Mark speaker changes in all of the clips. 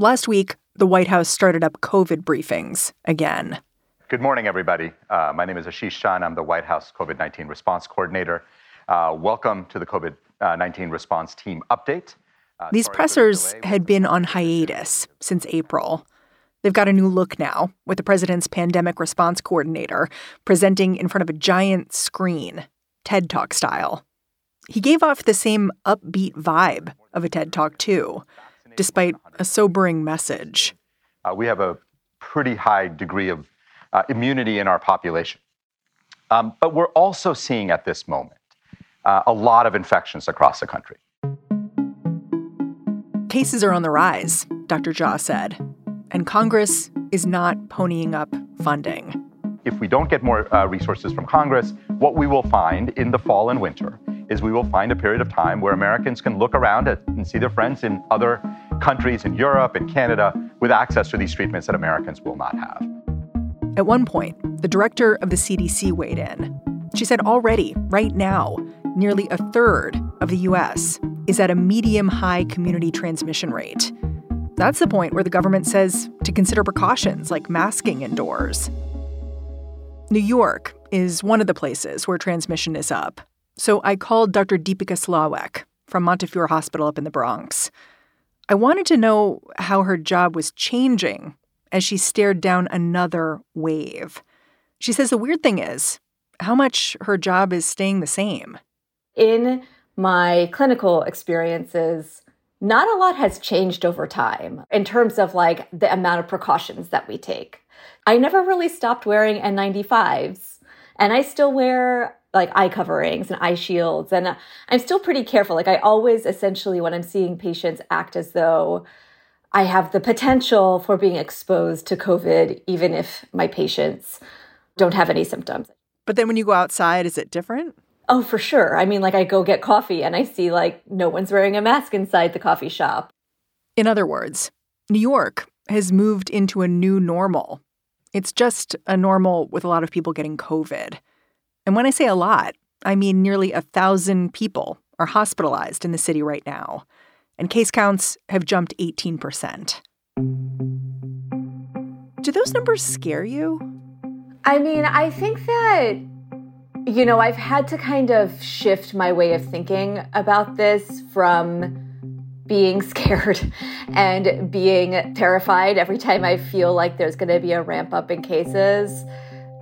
Speaker 1: Last week, the White House started up COVID briefings again.
Speaker 2: Good morning, everybody. Uh, my name is Ashish Jha. I'm the White House COVID 19 response coordinator. Uh, welcome to the COVID 19 response team update.
Speaker 1: Uh, These pressers had been on hiatus since April. They've got a new look now, with the president's pandemic response coordinator presenting in front of a giant screen, TED Talk style. He gave off the same upbeat vibe of a TED Talk, too despite a sobering message.
Speaker 2: Uh, we have a pretty high degree of uh, immunity in our population. Um, but we're also seeing at this moment uh, a lot of infections across the country.
Speaker 1: Cases are on the rise, Dr. Jha said, and Congress is not ponying up funding.
Speaker 2: If we don't get more uh, resources from Congress, what we will find in the fall and winter is we will find a period of time where Americans can look around and see their friends in other countries in Europe and Canada with access to these treatments that Americans will not have.
Speaker 1: At one point, the director of the CDC weighed in. She said already, right now, nearly a third of the US is at a medium high community transmission rate. That's the point where the government says to consider precautions like masking indoors. New York is one of the places where transmission is up. So I called Dr. Deepika Slawek from Montefiore Hospital up in the Bronx. I wanted to know how her job was changing as she stared down another wave. She says the weird thing is how much her job is staying the same.
Speaker 3: In my clinical experiences, not a lot has changed over time in terms of like the amount of precautions that we take. I never really stopped wearing N95s, and I still wear like eye coverings and eye shields. And I'm still pretty careful. Like I always essentially, when I'm seeing patients, act as though I have the potential for being exposed to COVID, even if my patients don't have any symptoms.
Speaker 1: But then when you go outside, is it different?
Speaker 3: Oh, for sure. I mean, like I go get coffee and I see like no one's wearing a mask inside the coffee shop.
Speaker 1: In other words, New York has moved into a new normal. It's just a normal with a lot of people getting COVID. And when I say a lot, I mean nearly a thousand people are hospitalized in the city right now, and case counts have jumped 18%. Do those numbers scare you?
Speaker 3: I mean, I think that, you know, I've had to kind of shift my way of thinking about this from being scared and being terrified every time I feel like there's going to be a ramp up in cases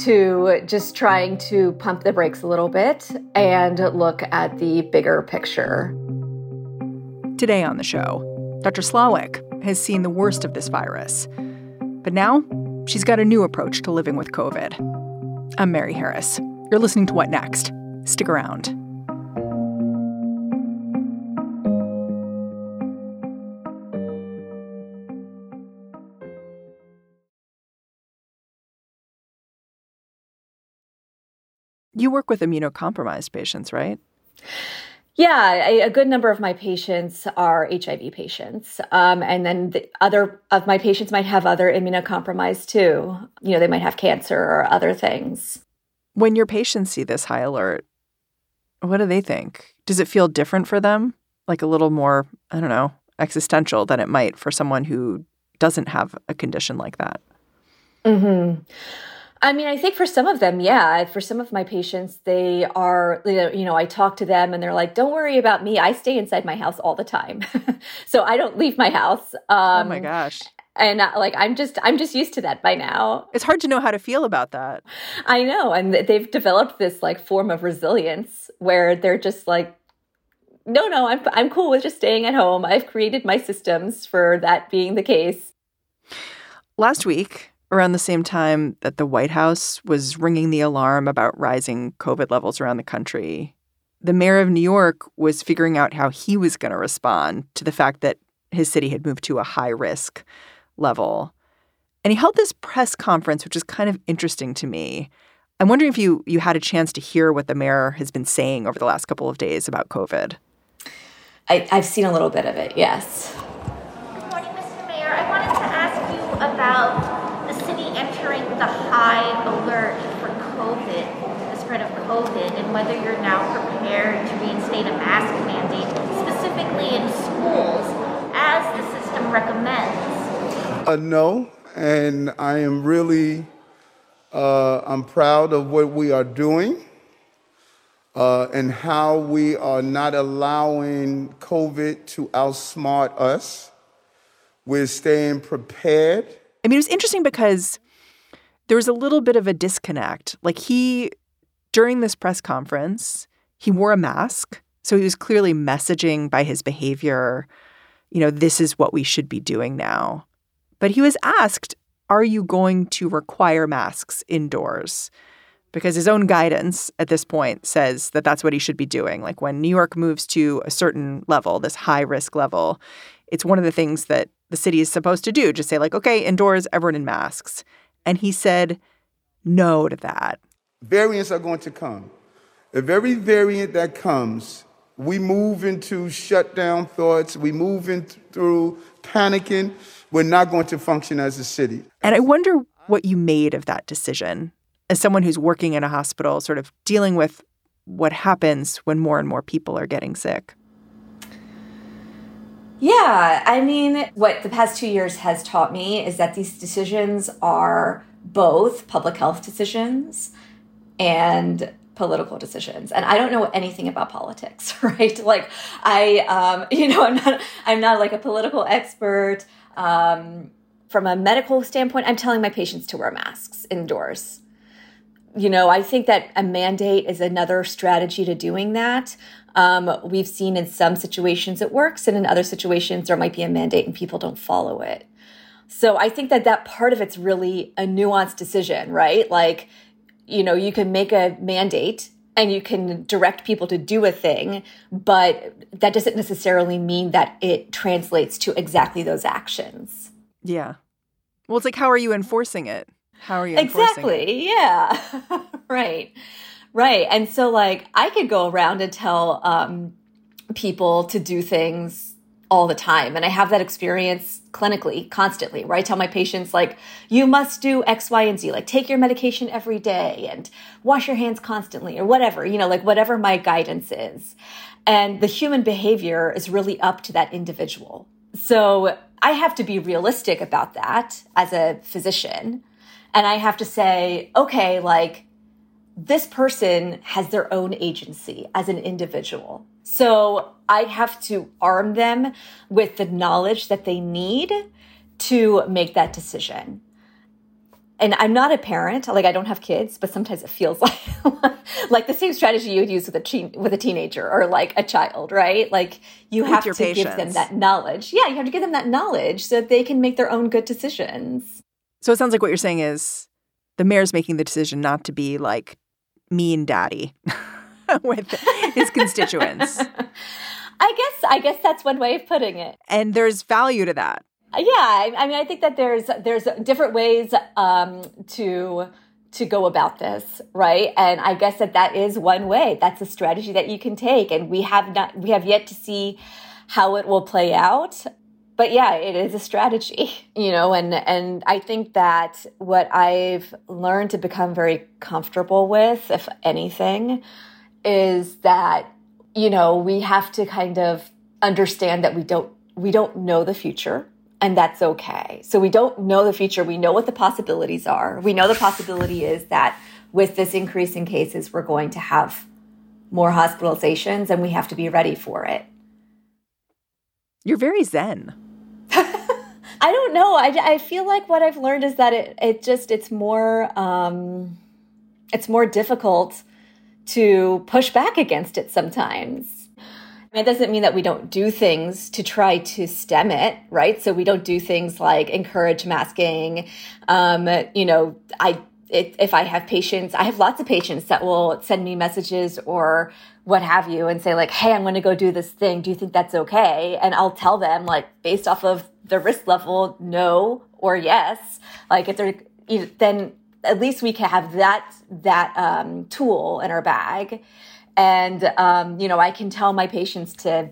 Speaker 3: to just trying to pump the brakes a little bit and look at the bigger picture.
Speaker 1: Today on the show, Dr. Slawek has seen the worst of this virus. But now she's got a new approach to living with COVID. I'm Mary Harris. You're listening to What Next? Stick around. You work with immunocompromised patients, right?
Speaker 3: Yeah, a, good number of my patients are HIV patients. Um, and then the other of my patients might have other immunocompromised too. You know, they might have cancer or other things.
Speaker 1: When your patients see this high alert, what do they think? Does it feel different for them? Like a little more, I don't know, existential than it might for someone who doesn't have a condition like that?
Speaker 3: hmm I mean, I think for some of them, yeah. For some of my patients, they are, you know, I talk to them and they're like, don't worry about me. I stay inside my house all the time. so I don't leave my house.
Speaker 1: Um, oh my gosh.
Speaker 3: And uh, like, I'm just, I'm just used to that by now.
Speaker 1: It's hard to know how to feel about that.
Speaker 3: I know. And they've developed this like form of resilience where they're just like, no, no, I'm, I'm cool with just staying at home. I've created my systems for that being the case.
Speaker 1: Last week, around the same time that the White House was ringing the alarm about rising COVID levels around the country, the mayor of New York was figuring out how he was going to respond to the fact that his city had moved to a high risk level. And he held this press conference, which is kind of interesting to me. I'm wondering if you you had a chance to hear what the mayor has been saying over the last couple of days about COVID.
Speaker 3: I, I've seen a little bit of it, yes.
Speaker 4: Good morning, Mr. Mayor. I wanted to ask you about entering the high alert for COVID, the spread of COVID, and whether you're now prepared to reinstate a mask mandate, specifically in
Speaker 5: schools, as the system recommends? Uh, no, and I am really, uh, I'm proud of what we are doing. Uh, and how we are not allowing COVID to outsmart us. We're staying prepared.
Speaker 1: I mean, it was interesting because there was a little bit of a disconnect. Like he, during this press conference, he wore a mask. So he was clearly messaging by his behavior, you know, this is what we should be doing now. But he was asked, are you going to require masks indoors? Because his own guidance at this point says that that's what he should be doing. Like when New York moves to a certain level, this high risk level, it's one of the things that the city is supposed to do. Just say, like, okay, indoors, everyone in masks. And he said no to that.
Speaker 5: Variants are going to come. If every variant that comes, we move into shutdown thoughts, we move in through panicking, we're not going to function as a city.
Speaker 1: And I wonder what you made of that decision as someone who's working in a hospital, sort of dealing with what happens when more and more people are getting sick.
Speaker 3: Yeah, I mean, what the past two years has taught me is that these decisions are both public health decisions and political decisions. And i don't know anything about politics right? Like i um you know i'm not i'm not like a political expert. Um from a medical standpoint i'm telling my patients to wear masks indoors you know i think that a mandate is another strategy to doing that um, we've seen in some situations it works and in other situations there might be a mandate and people don't follow it so i think that that part of it's really a nuanced decision right like you know, you can make a mandate and you can direct people to do a thing, but that doesn't necessarily mean that it translates to exactly those actions.
Speaker 1: Yeah. Well, it's like, how are you enforcing it? How are you
Speaker 3: exactly? Yeah. right. Right. And so, like, I could go around and tell um, people to do things all the time. And I have that experience clinically constantly where I tell my patients, like, you must do X, Y, and Z, like take your medication every day and wash your hands constantly or whatever, you know, like whatever my guidance is. And the human behavior is really up to that individual. So I have to be realistic about that as a physician. And I have to say, okay, like, this person has their own agency as an individual. So I have to arm them with the knowledge that they need to make that decision. And I'm not a parent, like I don't have kids, but sometimes it feels like like the same strategy you would use with a teen, with a teenager or like a child, right? Like you have to patience. give them that knowledge. Yeah, you have to give them that knowledge so that they can make their own good decisions.
Speaker 1: So it sounds like what you're saying is the mayor's making the decision not to be like mean daddy with his constituents.
Speaker 3: I guess I guess that's one way of putting it.
Speaker 1: And there's value to that.
Speaker 3: Yeah, I, I mean, I think that there's there's different ways um, to to go about this, right? And I guess that that is one way. That's a strategy that you can take, and we have not we have yet to see how it will play out but yeah, it is a strategy, you know, and and I think that what I've learned to become very comfortable with, if anything, is that you know, we have to kind of understand that we don't we don't know the future and that's okay. So we don't know the future. We know what the possibilities are. We know the possibility is that with this increase in cases, we're going to have more hospitalizations and we have to be ready for it.
Speaker 1: You're very zen.
Speaker 3: I don't know. I, I feel like what I've learned is that it, it just, it's more, um, it's more difficult to push back against it sometimes. It doesn't mean that we don't do things to try to stem it, right? So we don't do things like encourage masking. Um, you know, I if I have patients, I have lots of patients that will send me messages or what have you and say like, Hey, I'm going to go do this thing. Do you think that's okay? And I'll tell them like based off of the risk level, no or yes. Like if they're, then at least we can have that, that, um, tool in our bag. And, um, you know, I can tell my patients to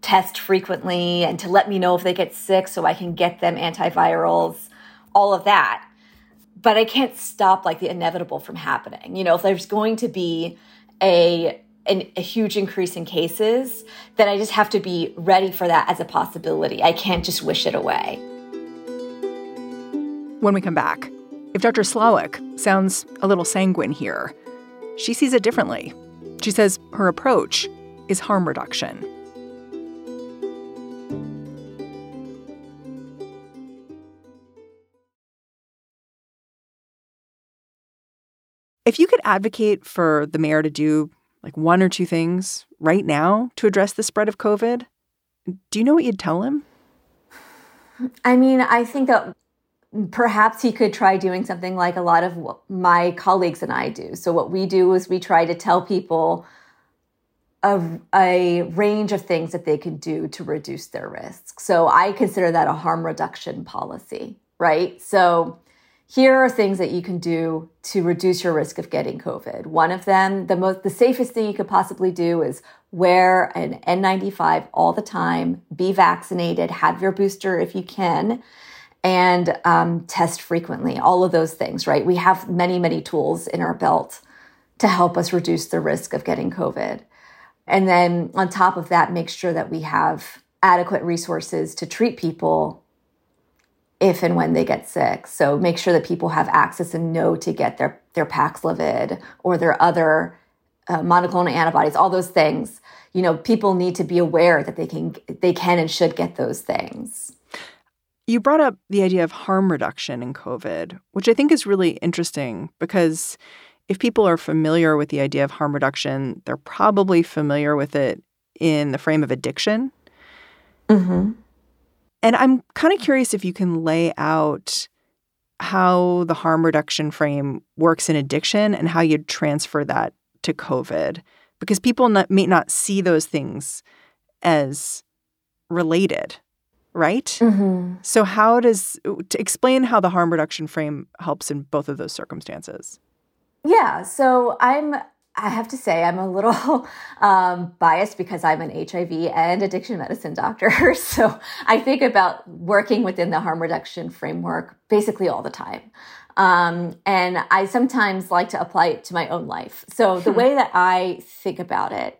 Speaker 3: test frequently and to let me know if they get sick so I can get them antivirals, all of that but I can't stop like the inevitable from happening. You know, if there's going to be a an, a huge increase in cases, then I just have to be ready for that as a possibility. I can't just wish it away.
Speaker 1: When we come back, if Dr. Slawek sounds a little sanguine here, she sees it differently. She says her approach is harm reduction. If you could advocate for the mayor to do like one or two things right now to address the spread of COVID, do you know what you'd tell him?
Speaker 3: I mean, I think that perhaps he could try doing something like a lot of my colleagues and I do. So, what we do is we try to tell people a, a range of things that they can do to reduce their risk. So, I consider that a harm reduction policy, right? So, here are things that you can do to reduce your risk of getting COVID. One of them, the most, the safest thing you could possibly do is wear an N95 all the time, be vaccinated, have your booster if you can, and um, test frequently. All of those things, right? We have many, many tools in our belt to help us reduce the risk of getting COVID. And then on top of that, make sure that we have adequate resources to treat people if and when they get sick. So make sure that people have access and know to get their, their Paxlovid or their other uh, monoclonal antibodies, all those things. You know, people need to be aware that they can they can and should get those things.
Speaker 1: You brought up the idea of harm reduction in COVID, which I think is really interesting because if people are familiar with the idea of harm reduction, they're probably familiar with it in the frame of addiction. Mm-hmm. And I'm kind of curious if you can lay out how the harm reduction frame works in addiction and how you'd transfer that to COVID, because people not, may not see those things as related, right? Mm-hmm. So, how does to explain how the harm reduction frame helps in both of those circumstances?
Speaker 3: Yeah, so I'm I have to say, I'm a little um, biased because I'm an HIV and addiction medicine doctor. So I think about working within the harm reduction framework basically all the time. Um, and I sometimes like to apply it to my own life. So the hmm. way that I think about it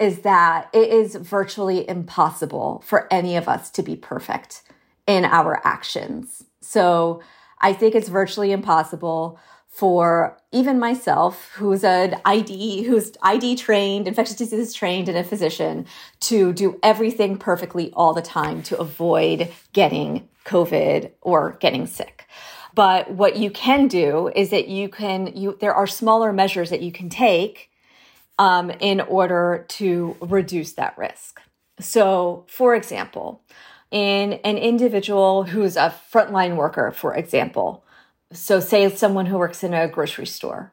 Speaker 3: is that it is virtually impossible for any of us to be perfect in our actions. So I think it's virtually impossible for even myself, who's an ID, who's ID trained, infectious diseases trained, and a physician, to do everything perfectly all the time to avoid getting COVID or getting sick. But what you can do is that you can, you, there are smaller measures that you can take um, in order to reduce that risk. So, for example, in an individual who's a frontline worker, for example, so, say someone who works in a grocery store,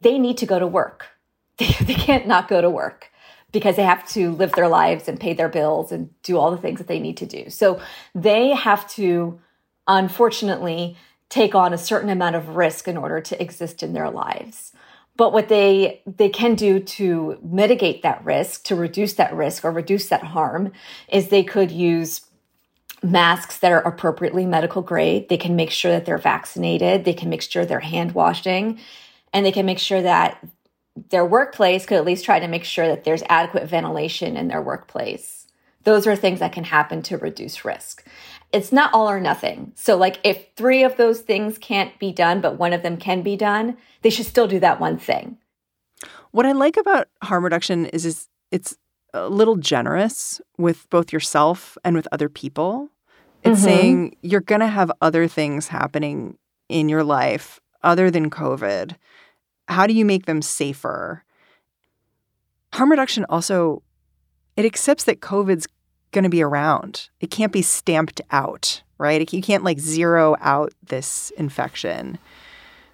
Speaker 3: they need to go to work. They, they can't not go to work because they have to live their lives and pay their bills and do all the things that they need to do. So, they have to, unfortunately, take on a certain amount of risk in order to exist in their lives. But what they they can do to mitigate that risk, to reduce that risk or reduce that harm, is they could use masks that are appropriately medical grade. They can make sure that they're vaccinated. They can make sure they're hand washing. And they can make sure that their workplace could at least try to make sure that there's adequate ventilation in their workplace. Those are things that can happen to reduce risk. It's not all or nothing. So, like, if three of those things can't be done, but one of them can be done, they should still do that one thing.
Speaker 1: What I like about harm reduction is, is it's a little generous with both yourself and with other people. It's mm-hmm. saying you're going to have other things happening in your life other than COVID. How do you make them safer? Harm reduction also it accepts that COVID's going to be around. It can't be stamped out, right? You can't like zero out this infection,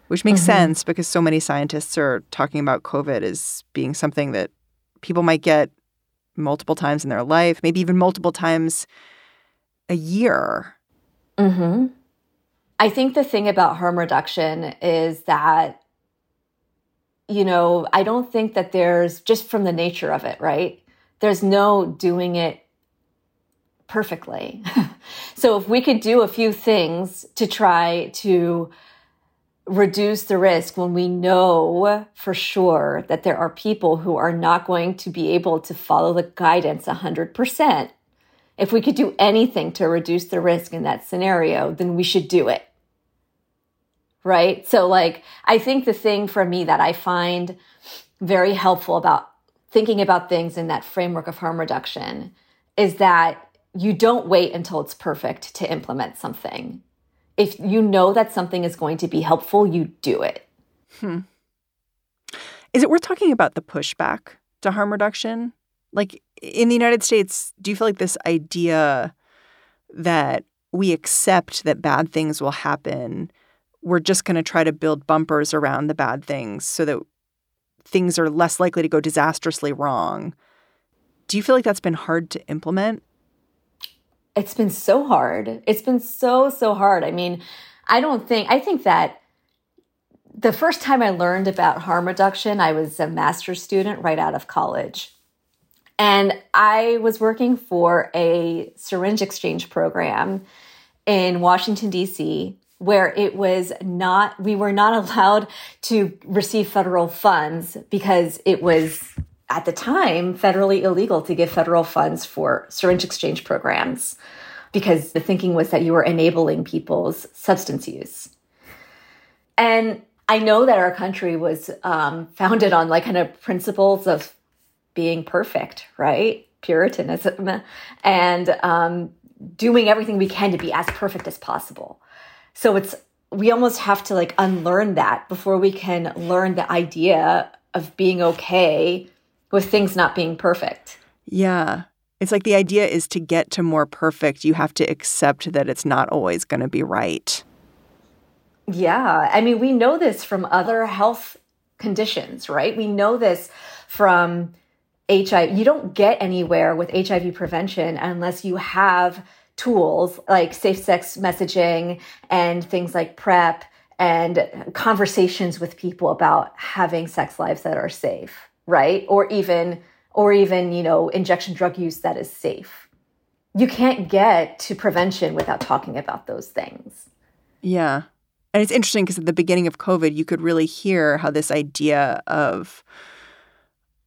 Speaker 1: which makes mm-hmm. sense because so many scientists are talking about COVID as being something that people might get multiple times in their life, maybe even multiple times a year.
Speaker 3: Mm-hmm. I think the thing about harm reduction is that, you know, I don't think that there's just from the nature of it, right? There's no doing it perfectly. so if we could do a few things to try to reduce the risk when we know for sure that there are people who are not going to be able to follow the guidance 100%. If we could do anything to reduce the risk in that scenario, then we should do it. right? So, like, I think the thing for me that I find very helpful about thinking about things in that framework of harm reduction is that you don't wait until it's perfect to implement something. If you know that something is going to be helpful, you do it.
Speaker 1: Hmm. Is it worth talking about the pushback to harm reduction? Like in the United States, do you feel like this idea that we accept that bad things will happen, we're just going to try to build bumpers around the bad things so that things are less likely to go disastrously wrong? Do you feel like that's been hard to implement?
Speaker 3: It's been so hard. It's been so, so hard. I mean, I don't think, I think that the first time I learned about harm reduction, I was a master's student right out of college. And I was working for a syringe exchange program in Washington, D.C., where it was not, we were not allowed to receive federal funds because it was at the time federally illegal to give federal funds for syringe exchange programs because the thinking was that you were enabling people's substance use. And I know that our country was um, founded on like kind of principles of being perfect, right? Puritanism and um, doing everything we can to be as perfect as possible. So it's, we almost have to like unlearn that before we can learn the idea of being okay with things not being perfect.
Speaker 1: Yeah. It's like the idea is to get to more perfect, you have to accept that it's not always going to be right.
Speaker 3: Yeah. I mean, we know this from other health conditions, right? We know this from HIV. You don't get anywhere with HIV prevention unless you have tools like safe sex messaging and things like PrEP and conversations with people about having sex lives that are safe, right? Or even or even, you know, injection drug use that is safe. You can't get to prevention without talking about those things.
Speaker 1: Yeah. And it's interesting because at the beginning of COVID, you could really hear how this idea of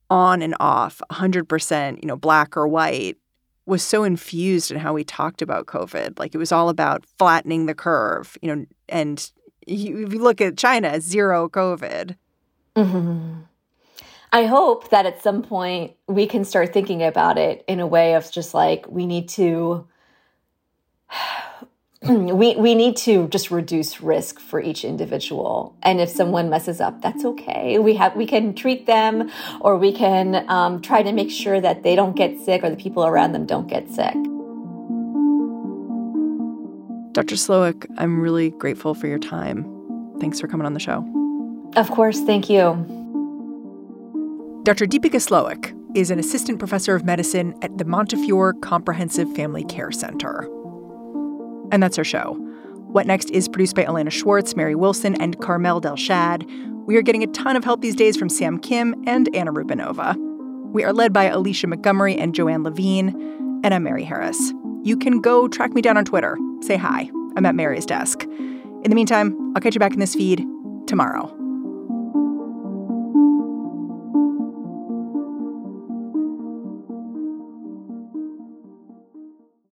Speaker 1: on and off, 100%, you know, black or white, was so infused in how we talked about COVID. Like it was all about flattening the curve, you know, and you, if you look at China, zero COVID.
Speaker 3: Mm-hmm. I hope that at some point we can start thinking about it in a way of just like we need to we we need to just reduce risk for each individual. And if someone messes up that's okay. We have we can treat them or we can um, try to make sure that they don't get sick or the people around them don't get sick.
Speaker 1: Dr Slawek i'm really grateful for your time. Thanks for coming on the show.
Speaker 3: Of course. Thank you
Speaker 1: dr deepika Slawek is an assistant professor of medicine at the montefiore comprehensive family care center and that's our show. What Next is produced by Elena Schwartz, Mary Wilson, and Carmel Delshad. We are getting a ton of help these days from Sam Kim and Anna Rubinova. We are led by Alicia Montgomery and Joanne Levine, and I'm Mary Harris. You can go track me down on Twitter. Say hi. I'm at Mary's desk. In the meantime, I'll catch you back in this feed tomorrow.